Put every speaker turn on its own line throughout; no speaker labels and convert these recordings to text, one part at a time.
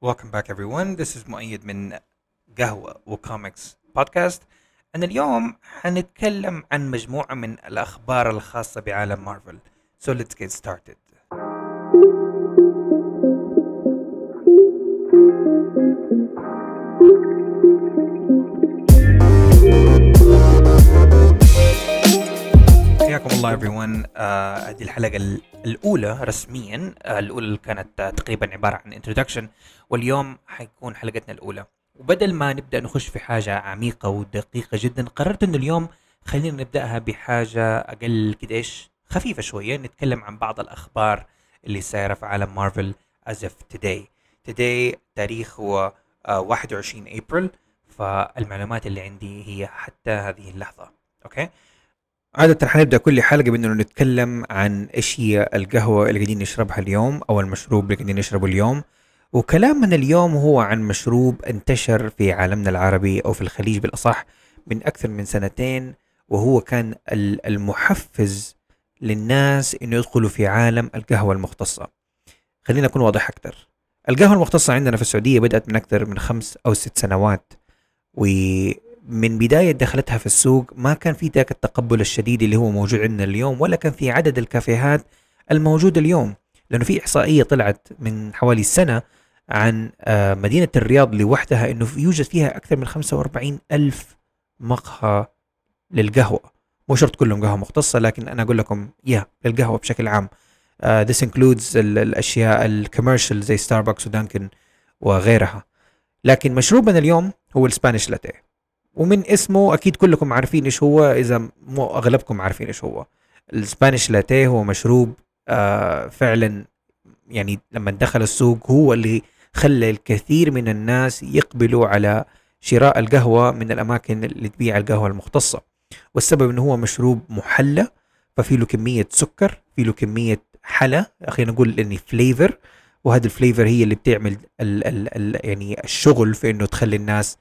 Welcome back everyone. This is مؤيد من قهوة وكوميكس بودكاست. أنا اليوم حنتكلم عن مجموعة من الأخبار الخاصة بعالم مارفل. So let's get started. حياكم الله everyone. آه، هذه الحلقة ال- الأولى رسميا. آه، الأولى كانت آه، تقريبا عبارة عن introduction. واليوم حيكون حلقتنا الأولى. وبدل ما نبدأ نخش في حاجة عميقة ودقيقة جدا قررت إنه اليوم خلينا نبدأها بحاجة أقل كده إيش خفيفة شوية. نتكلم عن بعض الأخبار اللي سايرة في عالم مارفل as of today. Today تاريخ هو آه، 21 أبريل فالمعلومات اللي عندي هي حتى هذه اللحظة. أوكي؟ عادة حنبدأ كل حلقة بأنه نتكلم عن إيش هي القهوة اللي قاعدين نشربها اليوم أو المشروب اللي قاعدين نشربه اليوم. وكلامنا اليوم هو عن مشروب انتشر في عالمنا العربي أو في الخليج بالأصح من أكثر من سنتين وهو كان ال- المحفز للناس إنه يدخلوا في عالم القهوة المختصة. خلينا أكون واضح أكثر. القهوة المختصة عندنا في السعودية بدأت من أكثر من خمس أو ست سنوات ومن بداية دخلتها في السوق ما كان في ذاك التقبل الشديد اللي هو موجود عندنا اليوم ولا كان في عدد الكافيهات الموجود اليوم. لأنه في إحصائية طلعت من حوالي سنة عن آه، مدينة الرياض لوحدها أنه يوجد فيها أكثر من 45 ألف مقهى للقهوة. مو شرط كلهم قهوة مختصة لكن أنا أقول لكم يا للقهوة بشكل عام. uh, this includes ال- الأشياء الكوميرشال زي ستاربكس ودانكن وغيرها. لكن مشروبنا اليوم هو السبانيش لاتيه ومن اسمه أكيد كلكم عارفين إيش هو إذا مو أغلبكم عارفين إيش هو. ال Spanish latte هو مشروب آه فعلا يعني لما دخل السوق هو اللي خلى الكثير من الناس يقبلوا على شراء القهوة من الأماكن اللي تبيع القهوة المختصة. والسبب أنه هو مشروب محلى ففي له كمية سكر في له كمية حلا خلينا نقول إني flavor وهذا الفليفر هي اللي بتعمل ال ال ال يعني الشغل في إنه تخلي الناس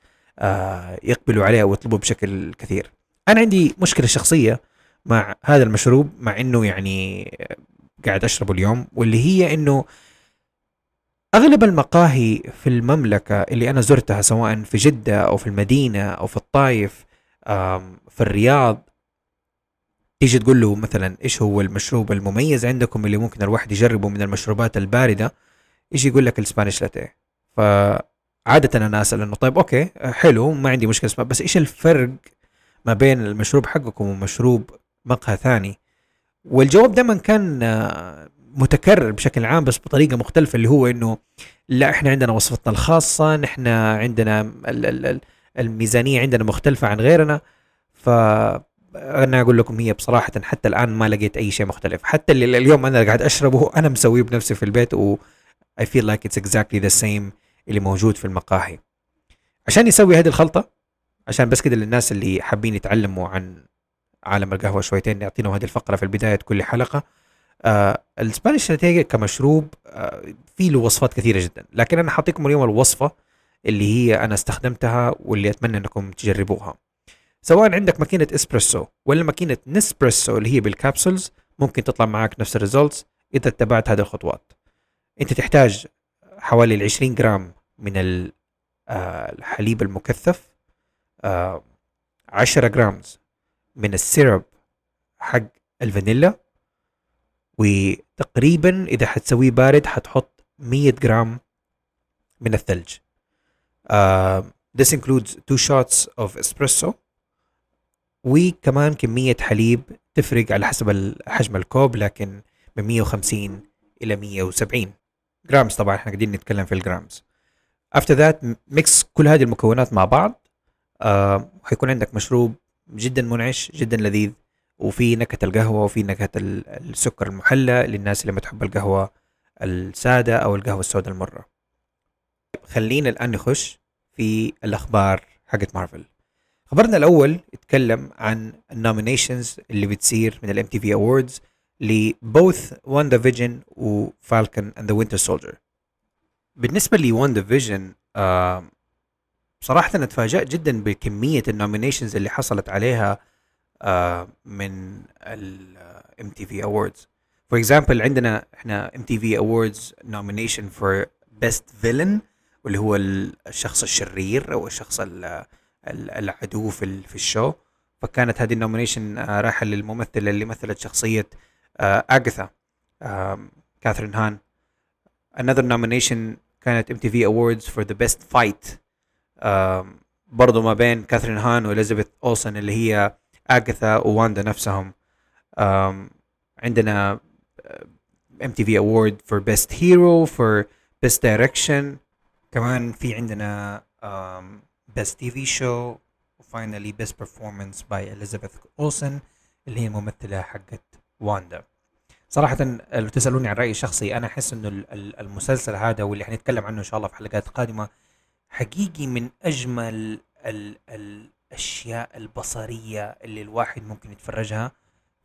يقبلوا عليها ويطلبوا بشكل كثير. أنا عندي مشكلة شخصية مع هذا المشروب مع إنه يعني آه، قاعد أشربه اليوم واللي هي إنه أغلب المقاهي في المملكة اللي أنا زرتها سواء في جدة أو في المدينة أو في الطايف في الرياض تيجي تقول له مثلا إيش هو المشروب المميز عندكم اللي ممكن الواحد يجربه من المشروبات الباردة؟ يجي يقول لك ال Spanish latte. فعاده أنا أسأل إنه طيب okay حلو ما عندي مشكلة اسمها بس إيش الفرق ما بين المشروب حقكم ومشروب مقهى ثاني؟ والجواب دائما كان آه، متكرر بشكل عام بس بطريقة مختلفة اللي هو إنه لا إحنا عندنا وصفتنا الخاصة نحن عندنا ال- ال- ال- الميزانية عندنا مختلفة عن غيرنا. ف أنا أقول لكم هي بصراحة حتى الآن ما لقيت أي شيء مختلف. حتى اللي اليوم أنا قاعد أشربه أنا مسويه بنفسي في البيت و I feel like it's exactly the same. اللي موجود في المقاهي. عشان يسوي هذه الخلطة عشان بس كده للناس اللي حابين يتعلموا عن عالم القهوة شويتين يعطينا هذه الفقرة في بدايه كل حلقة. آه ال Spanish latte كمشروب آه في له وصفات كثيرة جدا. لكن أنا حأعطيكم اليوم الوصفة اللي هي أنا استخدمتها واللي أتمنى أنكم تجربوها. سواء عندك ماكينة إسبريسو ولا ماكينة Nespresso اللي هي بال capsules ممكن تطلع معك نفس ال results إذا اتبعت هذه الخطوات. أنت تحتاج حوالي ال 20 جرام من آه، الحليب المكثف آه، 10 جرام من ال syrup حق الفانيلا وتقريبا إذا حتسويه بارد حتحط 100 جرام من الثلج. آه، this includes two shots of espresso وكمان كمية حليب تفرق على حسب حجم الكوب لكن من 150 إلى 170 grams. طبعا إحنا قاعدين نتكلم في ال grams. After that mix كل هذه المكونات مع بعض. آه حيكون عندك مشروب جدا منعش جدا لذيذ. وفي نكهة القهوة وفي نكهة ال- السكر المحلى للناس اللي ما تحب القهوة السادة أو القهوة السوداء المرة. خلينا الآن نخش في الأخبار حقت مارفل. خبرنا الأول يتكلم عن ال nominations اللي بتصير من ال MTV Awards ل both WandaVision و Falcon and the Winter Soldier بالنسبة ل WandaVision بصراحه أنا تفاجات جدا بكميه ال nominations اللي حصلت عليها آه، من ال MTV Awards for example عندنا إحنا MTV Awards nomination for best villain واللي هو الشخص الشرير أو الشخص العدو في في ال show. فكانت هذه ال nomination رايحة للممثلة اللي مثلت شخصية اغاثا كاثرين هان another nomination كانت MTV awards for the best fight. برضو ما بين كاثرين هان واليزابيث اولسن اللي هي اغاثا وواندا نفسهم. عندنا MTV Award for best hero for best direction كمان في عندنا best TV show و finally best performance by اليزابيث اولسن اللي هي الممثله حقت واندا صراحة لو تسألوني عن رأيي الشخصي أنا أحس إنه المسلسل هذا واللي حنتكلم عنه إن شاء الله في حلقات قادمة حقيقي من أجمل ال الأشياء البصرية اللي الواحد ممكن يتفرجها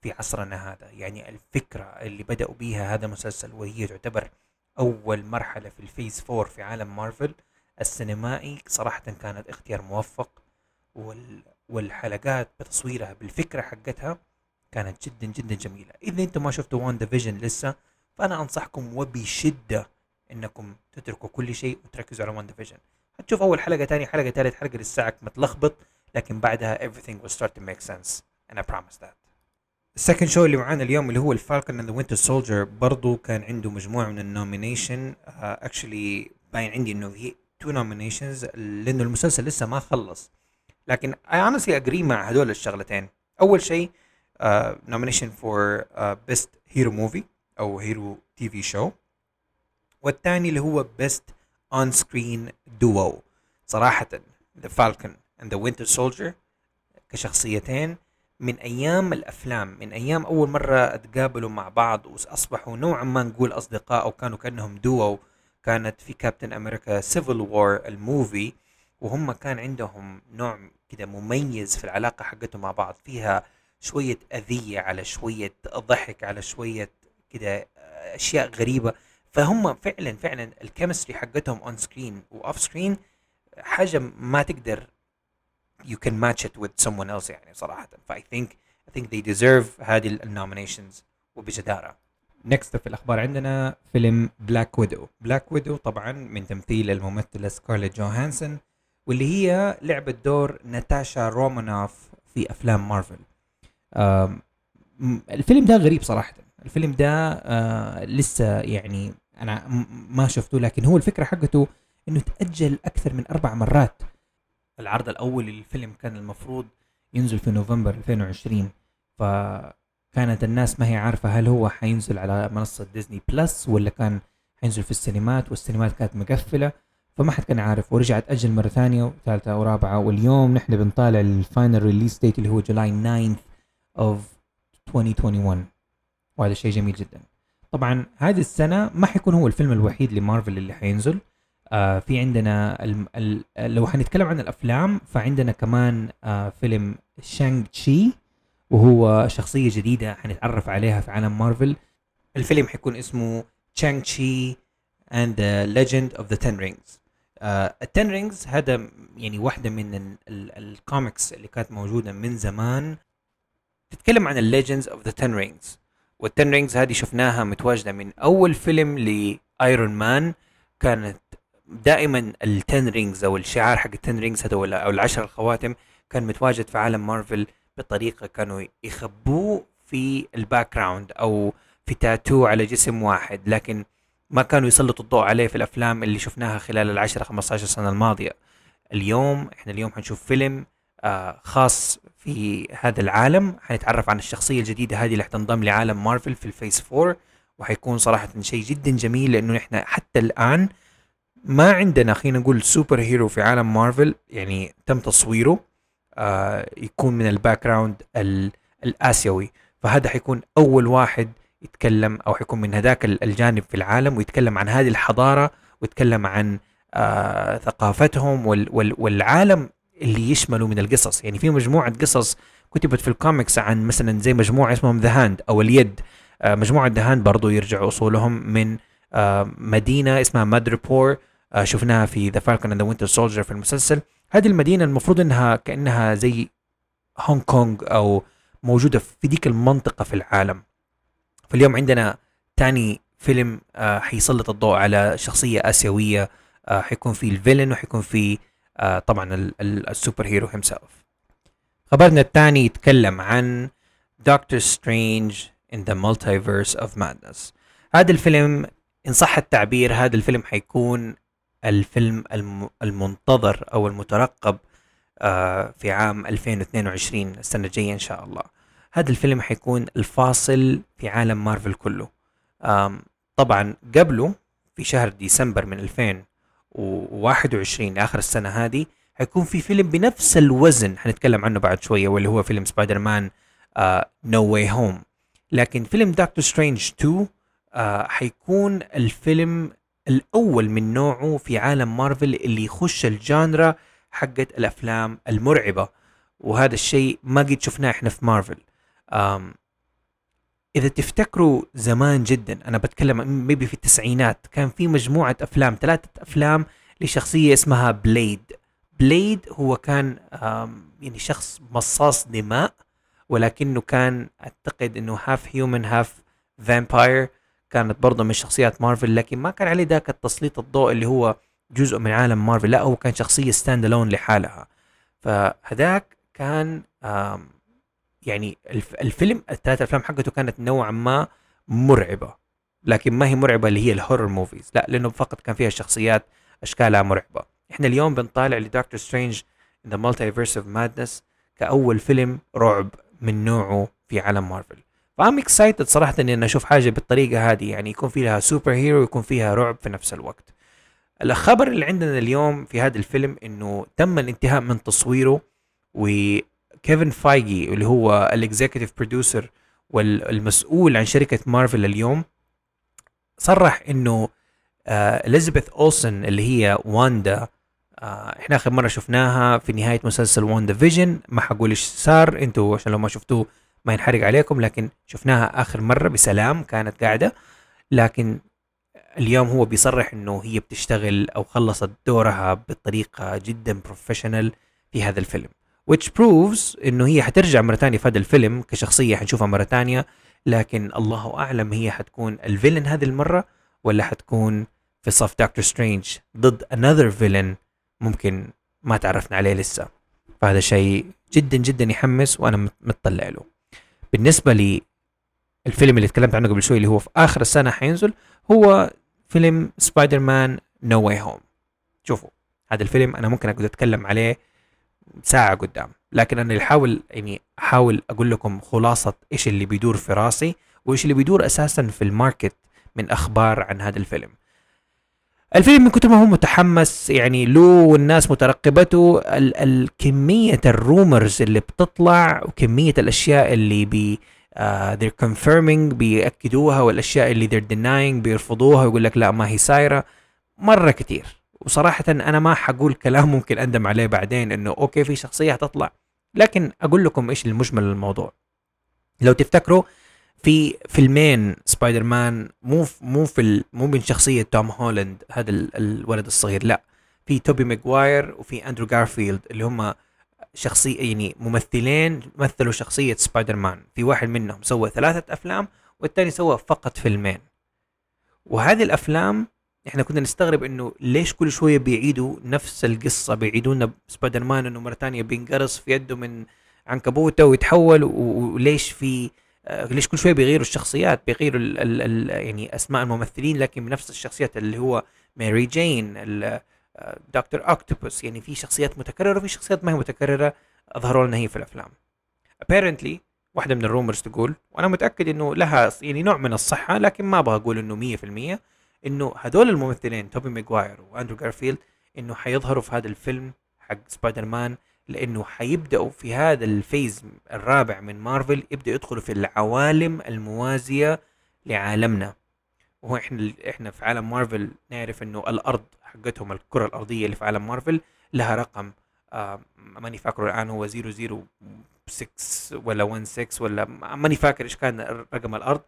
في عصرنا هذا. يعني الفكرة اللي بدأوا بيها هذا المسلسل وهي تعتبر أول مرحلة في ال Phase Four في عالم مارفل السينمائي صراحة كانت اختيار موفق وال والحلقات بتصويرها بالفكرة حقتها كانت جدا جدا جميلة. إذا أنتم ما شفتوا WandaVision لسه فأنا أنصحكم وبشدة إنكم تتركوا كل شيء وتركزوا على WandaVision هتشوف أول حلقة تاني حلقة ثالث حلقة لساعك متلخبط لكن بعدها everything will start to make sense. And I promise that. ال second show اللي معانا اليوم اللي هو ال Falcon and the Winter Soldier برضه كان عنده مجموعة من ال nomination actually uh, باين عندي إنه في two nominations لأنه المسلسل لسه ما خلص. لكن I honestly agree مع هدول الشغلتين. أول شيء nomination for best hero movie أو hero TV show والثاني اللي هو best on-screen duo صراحة The Falcon and the Winter Soldier كشخصيتين من أيام الأفلام من أيام أول مرة أتقابلوا مع بعض وأصبحوا نوعا ما نقول أصدقاء أو كانوا كأنهم دوو. كانت في Captain America Civil War ال movie وهم كان عندهم نوع كده مميز في العلاقة حقتهم مع بعض. فيها شوية أذية على شوية ضحك على شوية كده أشياء غريبة. فهم فعلا فعلا ال chemistry حقتهم on screen و off screen حاجة ما تقدر you can match it with someone else يعني صراحة. ف I think I think they deserve هذه ال nominations وبجدارة. next في الأخبار عندنا فيلم Black Widow Black Widow طبعا من تمثيل الممثلة سكارليت جوهانسون واللي هي لعبت دور ناتاشا رومانوف في أفلام مارفل الفيلم ده غريب صراحة. الفيلم ده آه لسه يعني أنا ما شفته لكن هو الفكرة حقته إنه تأجل أكثر من أربع مرات. العرض الأول للفيلم كان المفروض ينزل في نوفمبر 2020 فكانت الناس ما هي عارفة هل هو حينزل على منصة ديزني بلس ولا كان حينزل في السينمات والسينمات كانت مقفلة فما حد كان عارف. ورجعت أجل مرة ثانية وثالثة ورابعة واليوم نحن بنطالع ال final release date اللي هو July 9 of 2021 وهذا شيء جميل جدا. طبعا هذه السنة ما حيكون هو الفيلم الوحيد لمارفل اللي حينزل. آه في عندنا ال ال لو حنتكلم عن الأفلام فعندنا كمان آه فيلم شانغ تشي وهو شخصية جديدة حنتعرف عليها في عالم مارفل. الفيلم حيكون اسمه تشانغ تشي and Legend of the Ten Rings ال Ten Rings هذا يعني واحدة من الكوميكس اللي كانت موجودة من زمان. تتكلم عن ال Legends of the Ten Rings وال Ten Rings هذه شفناها متواجدة من أول فيلم ل Iron Man كانت دائما ال Ten Rings أو الشعار حق ال Ten Rings هذول أو العشر الخواتم كان متواجد في عالم مارفل بطريقة كانوا يخبوه في ال background أو في تاتو على جسم واحد. لكن ما كانوا يسلطوا الضوء عليه في الأفلام اللي شفناها خلال العشرة 15 سنة الماضية. اليوم إحنا اليوم حنشوف فيلم آه خاص في هذا العالم. حنتعرف عن الشخصية الجديدة هذه اللي حتنضم لعالم مارفل في ال Phase 4 وحيكون صراحة شيء جدا جميل لأنه نحن حتى الآن ما عندنا خلينا نقول superhero في عالم مارفل يعني تم تصويره آه يكون من ال background الآسيوي. فهذا حيكون أول واحد يتكلم أو حيكون من هذاك الجانب في العالم ويتكلم عن هذه الحضارة ويتكلم عن آه ثقافتهم وال وال والعالم اللي يشمله من القصص. يعني في مجموعة قصص كتبت في الكوميكس عن مثلا زي مجموعة اسمهم The Hand أو اليد. آه مجموعة The Hand برضو يرجعوا أصولهم من آه مدينة اسمها مادريبور آه، شفناها في The Falcon and the Winter Soldier في المسلسل. هذه المدينة المفروض إنها كأنها زي هونغ كونغ أو موجودة في ديك المنطقة في العالم. فاليوم عندنا تاني فيلم حيسلط الضوء على شخصية آسيوية حيكون في ال villain وحيكون في طبعا ال super hero himself خبرنا الثاني يتكلم عن دكتور سترينج in the multiverse of madness. هذا الفيلم إن صح التعبير هذا الفيلم حيكون الفيلم المنتظر أو المترقب آه، في عام 2022 السنة الجاية إن شاء الله. هذا الفيلم حيكون الفاصل في عالم مارفل كله. طبعا قبله في شهر ديسمبر من 2021 آخر السنة هذه حيكون في فيلم بنفس الوزن حنتكلم عنه بعد شوية واللي هو فيلم سبايدر مان No Way Home لكن فيلم دكتور سترينج 2 آه حيكون الفيلم الأول من نوعه في عالم مارفل اللي يخش ال genre حقت الأفلام المرعبة. وهذا الشيء ما قد شفناه إحنا في مارفل. um إذا تفتكروا زمان جدا أنا بتكلم maybe في التسعينات كان في مجموعة أفلام ثلاثة أفلام لشخصية اسمها بليد بليد هو كان يعني شخص مصاص دماء ولكنه كان أعتقد إنه half human half vampire كانت برضه من شخصيات مارفل لكن ما كان عليه ذاك التسليط الضوء اللي هو جزء من عالم مارفل لا هو كان شخصية stand alone لحالها. فهذاك كان يعني الفيلم الثلاث أفلام حقته كانت نوعا ما مرعبة لكن ما هي مرعبة اللي هي ال horror movies لا لأنه فقط كان فيها شخصيات أشكالها مرعبة. إحنا اليوم بنطالع لدكتور سترينج the multiverse of madness كأول فيلم رعب من نوعه في عالم مارفل ف I'm excited صراحة إني أنا أشوف حاجة بالطريقة هذه يعني يكون فيها super hero ويكون فيها رعب في نفس الوقت. الخبر اللي عندنا اليوم في هذا الفيلم إنه تم الانتهاء من تصويره وكيفن فايجي اللي هو ال executive producer والمسؤول عن شركة مارفل اليوم صرح إنه اليزابيث آه اولسن اللي هي واندا آه إحنا آخر مرة شفناها في نهاية مسلسل واندا فيجن ما حقول إيش صار إنتوا عشان لو ما شفتوه ما ينحرق عليكم لكن شفناها آخر مرة بسلام كانت قاعدة. لكن اليوم هو بيصرح إنه هي بتشتغل أو خلصت دورها بطريقة جدا professional في هذا الفيلم. Which proves إنه هي حترجع مرة ثانية في هذا الفيلم كشخصية حنشوفها مرة ثانية لكن الله أعلم هي حتكون ال villain هذه المرة ولا حتكون في صف دكتور سترينج ضد another villain ممكن ما تعرفنا عليه لسه. فهذا شيء جدا جدا يحمس وأنا متطلع له. بالنسبة لي الفيلم اللي تكلمت عنه قبل شوي اللي هو في آخر السنة حينزل هو فيلم سبايدر مان No Way Home شوفوا هذا الفيلم أنا ممكن أقعد أتكلم عليه ساعة قدام. لكن أنا اللي احاول يعني أحاول أقول لكم خلاصة إيش اللي بيدور في راسي وإيش اللي بيدور أساسا في ال market من أخبار عن هذا الفيلم. الفيلم من كثر ما هو متحمس يعني له والناس مترقبته ال- الكمية ال rumors اللي بتطلع وكمية الأشياء اللي بي uh, they're confirming بيأكدوها والأشياء اللي they're denying بيرفضوها ويقول لك لا ما هي سايرة. مرة كتير. وصراحة أنا ما حقول كلام ممكن أندم عليه بعدين إنه okay في شخصية هتطلع لكن أقول لكم إيش المجمل الموضوع لو تفتكروا في فيلمين سبايدر مان مو مو في مو من شخصية توم هولاند هذا الولد الصغير لا. في توبي ماجواير وفي أندرو جارفيلد اللي هم شخصية يعني ممثلين مثلوا شخصية سبايدر مان في واحد منهم سوى ثلاثة أفلام والثاني سوى فقط فيلمين. وهذه الأفلام إحنا كنا نستغرب إنه ليش كل شوية بيعيدوا نفس القصة بيعيدوا لنا سبايدر مان إنه مرة ثانية بينقرص في يده من عنكبوته ويتحول وليش في آه، ليش كل شوية بيغيروا الشخصيات بيغيروا ال ال ال يعني أسماء الممثلين لكن بنفس الشخصيات اللي هو ماري جين دكتور أوكتوبوس. يعني في شخصيات متكررة وفي شخصيات ما هي متكررة اظهروا لنا هي في الأفلام. Apparently واحدة من ال rumors تقول وأنا متأكد إنه لها يعني نوع من الصحة لكن ما أبغى أقول إنه 100% إنه هذول الممثلين توبي ماجواير وأندرو جارفيلد إنه حيظهروا في هذا الفيلم حق سبايدر مان لإنه حيبدأوا في هذا ال phase الرابع من مارفل يبدأوا يدخلوا في العوالم الموازية لعالمنا. وهو إحنا إحنا في عالم مارفل نعرف إنه الأرض حقتهم الكرة الأرضية اللي في عالم مارفل لها رقم آه ماني فاكره الآن هو 006 ولا 16 ولا ماني فاكر إيش كان رقم الأرض.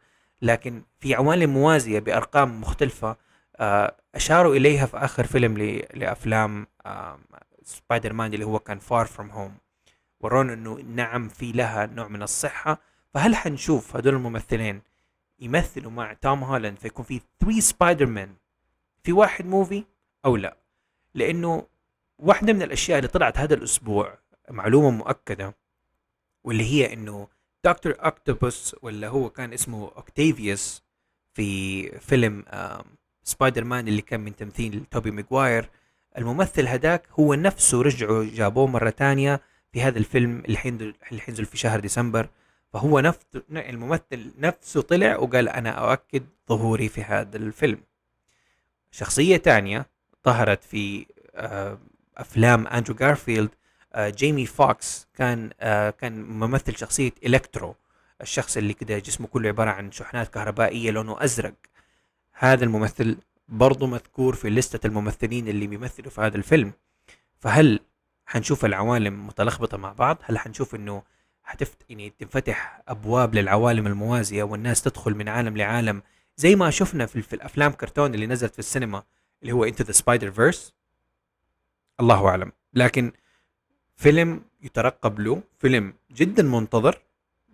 لكن في عوالم موازية بأرقام مختلفة آه أشاروا إليها في آخر فيلم لأفلام سبايدر مان اللي هو كان Far From Home ورونا إنه نعم في لها نوع من الصحة. فهل حنشوف هدول الممثلين يمثلوا مع توم هولاند فيكون في 3 سبايدر مان في واحد movie أو لا؟ لأنه واحدة من الأشياء اللي طلعت هذا الأسبوع معلومة مؤكدة واللي هي إنه دكتور اكتوبوس ولا هو كان اسمه اوكتافيوس في فيلم سبايدر مان اللي كان من تمثيل توبي ماجواير. الممثل هداك هو نفسه رجعوا جابوه مرة تانية في هذا الفيلم اللي حينزل في شهر ديسمبر. فهو نفس الممثل نفسه طلع وقال أنا أؤكد ظهوري في هذا الفيلم. شخصية تانية ظهرت في أفلام اندرو جارفيلد جيمي فوكس كان آه، كان ممثل شخصية إلكترو الشخص اللي كده جسمه كله عبارة عن شحنات كهربائية لونه أزرق. هذا الممثل برضه مذكور في لستة الممثلين اللي بيمثلوا في هذا الفيلم. فهل حنشوف العوالم متلخبطة مع بعض؟ هل حنشوف إنه حتفت يعني تنفتح أبواب للعوالم الموازية والناس تدخل من عالم لعالم زي ما شفنا في, في الأفلام كرتون اللي نزلت في السينما اللي هو Into the Spider-Verse الله أعلم. لكن فيلم يترقب له فيلم جدا منتظر.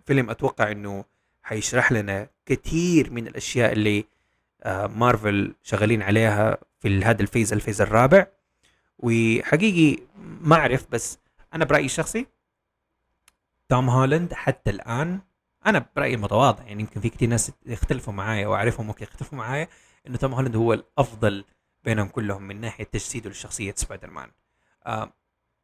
فيلم أتوقع إنه حيشرح لنا كثير من الأشياء اللي آه، مارفل شغالين عليها في هذا ال phase ال phase الرابع. وحقيقي ما أعرف بس أنا برأيي الشخصي توم هولاند حتى الآن أنا برأيي المتواضع يعني يمكن في كثير ناس يختلفوا معايا وأعرفهم ممكن يختلفوا معايا إنه توم هولاند هو الأفضل بينهم كلهم من ناحية تجسيده لشخصيه سبايدر مان. آه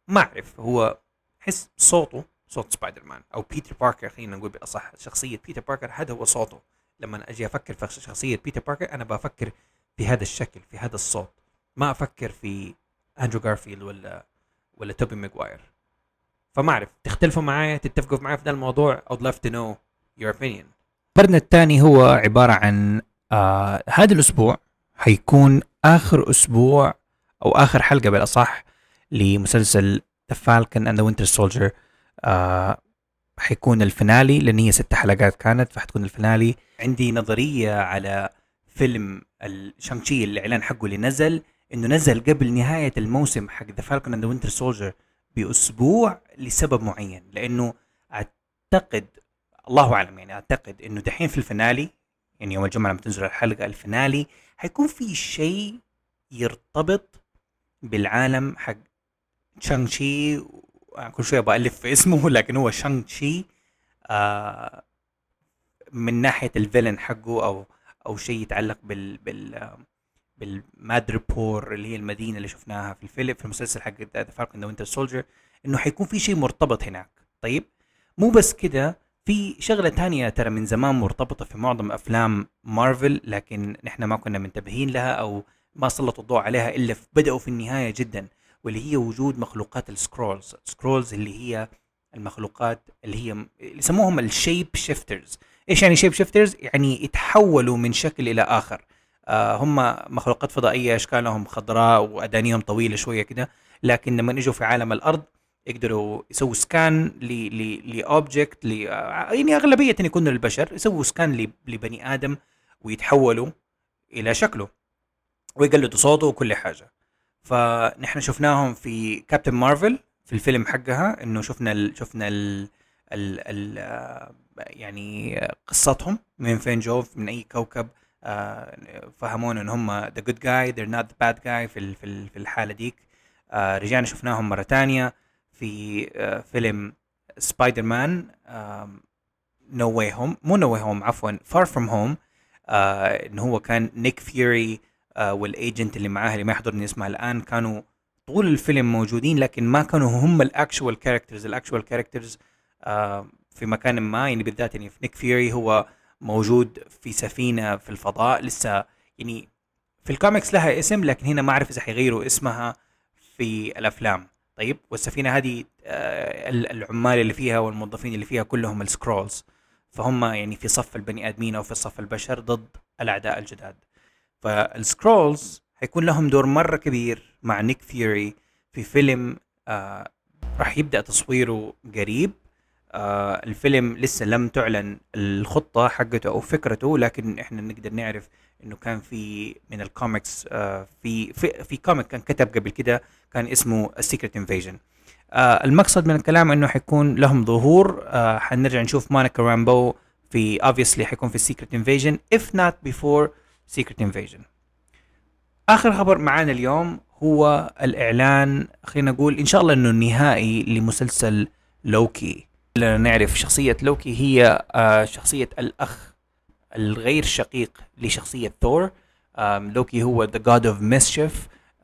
ما اعرف هو حس صوته صوت سبايدر مان أو بيتر باركر خلينا نقول بالاصح شخصية بيتر باركر هذا هو صوته. لما أجي أفكر في شخصية بيتر باركر أنا بفكر في هذا الشكل في هذا الصوت. ما أفكر في أندرو جارفيلد ولا ولا توبي ماجواير فما اعرف تختلفوا معايا تتفقوا معايا في ذا الموضوع؟ I'd love to know your opinion. خبرنا الثاني هو عبارة عن آه هذا الأسبوع حيكون آخر أسبوع أو آخر حلقة بالأصح لمسلسل Falcon and the Winter Soldier. آه حيكون ال finale لأن هي ست حلقات كانت فحتكون ال finale. عندي نظرية على فيلم الشانشي الإعلان حقه اللي نزل إنه نزل قبل نهاية الموسم حق Falcon and the Winter Soldier بأسبوع لسبب معين لأنه أعتقد الله أعلم يعني أعتقد إنه دحين في الفينالي يعني يوم الجمعة لما تنزل الحلقة الفينالي حيكون في شيء يرتبط بالعالم حق شانغ شي كل شوية بألف في اسمه لكن هو شانغ شي آه من ناحية ال villain حقه أو أو شيء يتعلق بال بال بالمادريبور اللي هي المدينة اللي شفناها في الفيلم في المسلسل حق The Falcon The Winter Soldier إنه حيكون في شيء مرتبط هناك. طيب مو بس كده في شغلة تانية ترى من زمان مرتبطة في معظم أفلام مارفل لكن نحن ما كنا منتبهين لها أو ما سلطوا الضوء عليها إلا بدأوا في النهاية جدا. واللي هي وجود مخلوقات ال Skrulls. Skrulls اللي هي المخلوقات اللي هي يسموهم ال shapeshifters إيش يعني shapeshifters يعني يتحولوا من شكل إلى آخر. آه، هم مخلوقات فضائية أشكالهم خضراء وأدانيهم طويلة شوية كده. لكن لما اجوا في عالم الأرض يقدروا يسووا scan ل object يعني أغلبية يكونوا للبشر يسووا scan لبني آدم ويتحولوا إلى شكله ويقلدوا صوته وكل حاجة. فنحن شفناهم في كابتن مارفل في الفيلم حقها إنه شفنا ال شفنا ال ال ال آه، يعني قصتهم من فين جو من أي كوكب آه، فهمونا إن هم the good guy they're not the bad guy في في الحالة ديك. آه، رجعنا شفناهم مرة ثانية في فيلم سبايدر مان No Way Home مو No Way Home عفوا Far From Home ان هو كان نيك فيوري وال agent اللي معاه اللي ما يحضرني اسمها الآن كانوا طول الفيلم موجودين لكن ما كانوا هم ال actual characters ال actual characters في مكان ما يعني بالذات يعني في نيك فيوري هو موجود في سفينة في الفضاء لسه يعني في الكوميكس لها اسم لكن هنا ما أعرف إذا حيغيروا اسمها في الأفلام. طيب والسفينة هذه آه، العمال اللي فيها والموظفين اللي فيها كلهم ال Skrulls فهم يعني في صف البني آدمين أو في صف البشر ضد الأعداء الجداد. فال Skrulls حيكون لهم دور مرة كبير مع نيك فيوري في فيلم آه راح يبدأ تصويره قريب. آه الفيلم لسه لم تعلن الخطة حقته أو فكرته لكن إحنا نقدر نعرف إنه كان في من الكوميكس آه في, في في comic كان كتب قبل كده كان اسمه Secret Invasion آه المقصد من الكلام إنه حيكون لهم ظهور. آه حنرجع نشوف مونيكا رامبو في obviously حيكون في Secret Invasion if not before Secret Invasion آخر خبر معانا اليوم هو الإعلان خلينا نقول إن شاء الله إنه النهائي لمسلسل لوكي. لنا نعرف شخصية لوكي هي آه، شخصية الأخ الغير شقيق لشخصية ثور. لوكي هو the god of mischief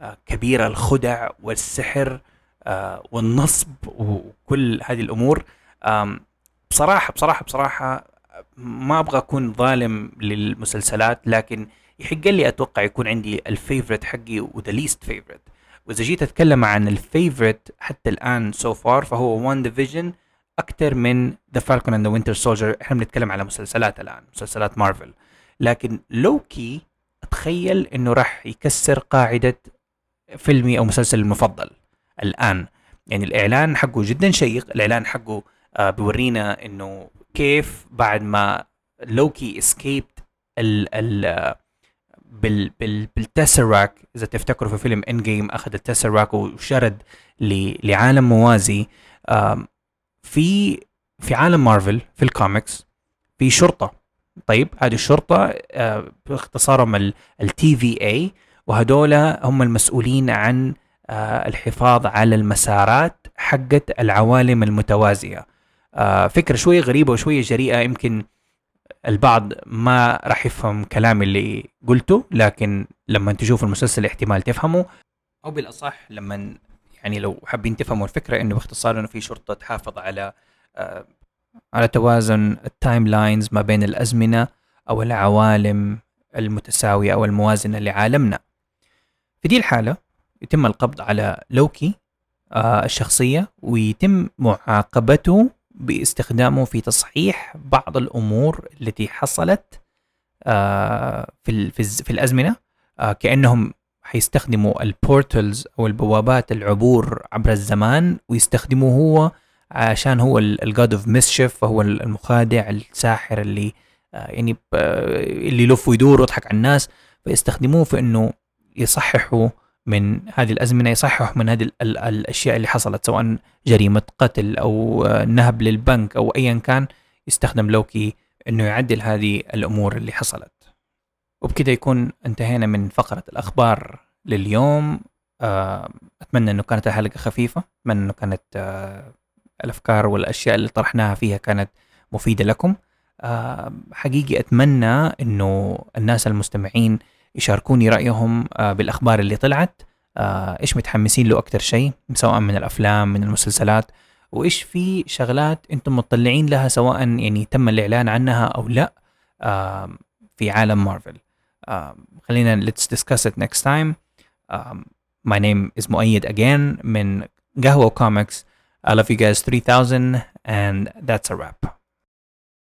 آه، كبير الخدع والسحر آه، والنصب وكل هذه الأمور. بصراحة بصراحة بصراحة ما أبغى أكون ظالم للمسلسلات لكن يحق لي أتوقع يكون عندي ال favorite حقي وذا ليست فيفورت. وإذا جيت أتكلم عن الفيفورت حتى الآن so so far فهو WandaVision أكثر من The Falcon and the Winter Soldier إحنا بنتكلم على مسلسلات الآن مسلسلات مارفل. لكن لوكي أتخيل إنه راح يكسر قاعدة فيلمي أو مسلسل المفضل الآن. يعني الإعلان حقه جدا شيق الإعلان حقه آه بيورينا إنه كيف بعد ما لوكي escaped ال ال بال بال بال Tesseract إذا تفتكروا في فيلم Endgame أخذ ال Tesseract وشرد لعالم موازي في في عالم مارفل في الكوميكس في شرطة. طيب هذه الشرطة آه، باختصارهم التي في اي وهدول هم المسؤولين عن آه، الحفاظ على المسارات حقت العوالم المتوازية. فكرة شوية غريبة وشوية جريئة يمكن البعض ما راح يفهم كلامي اللي قلته لكن لما تشوفوا المسلسل احتمال تفهموا أو بالأصح لما يعني لو حابين تفهموا الفكرة إنه باختصار إنه في شرطة تحافظ على آه على توازن ال timelines ما بين الأزمنة أو العوالم المتساوية أو الموازنة لعالمنا. في دي الحالة يتم القبض على لوكي آه الشخصية ويتم معاقبته باستخدامه في تصحيح بعض الأمور التي حصلت آه في في الأزمنة. آه كأنهم حيستخدموا ال portals أو البوابات العبور عبر الزمان ويستخدموه هو عشان هو ال God of Mischief فهو المخادع الساحر اللي آه، يعني اللي يلف ويدور ويضحك على الناس. فيستخدموه في إنه يصححوا من هذه الأزمنة يصححوا من هذه الأشياء اللي حصلت سواء جريمة قتل أو آه، نهب للبنك أو ايا كان يستخدم لوكي إنه يعدل هذه الأمور اللي حصلت. وبكده يكون انتهينا من فقرة الأخبار لليوم. آه، أتمنى أنه كانت الحلقة خفيفة أتمنى أنه كانت آه، الأفكار والأشياء اللي طرحناها فيها كانت مفيدة لكم. حقيقي أتمنى أنه الناس المستمعين يشاركوني رأيهم بالأخبار اللي طلعت. إيش متحمسين له أكثر شيء؟ سواء من الأفلام من المسلسلات. وإيش في شغلات أنتم مطلعين لها سواء يعني تم الإعلان عنها أو لا في عالم مارفل. خلينا let's discuss it next time. my name is مؤيد again من قهوة comics. I love you guys 3000 and that's a wrap.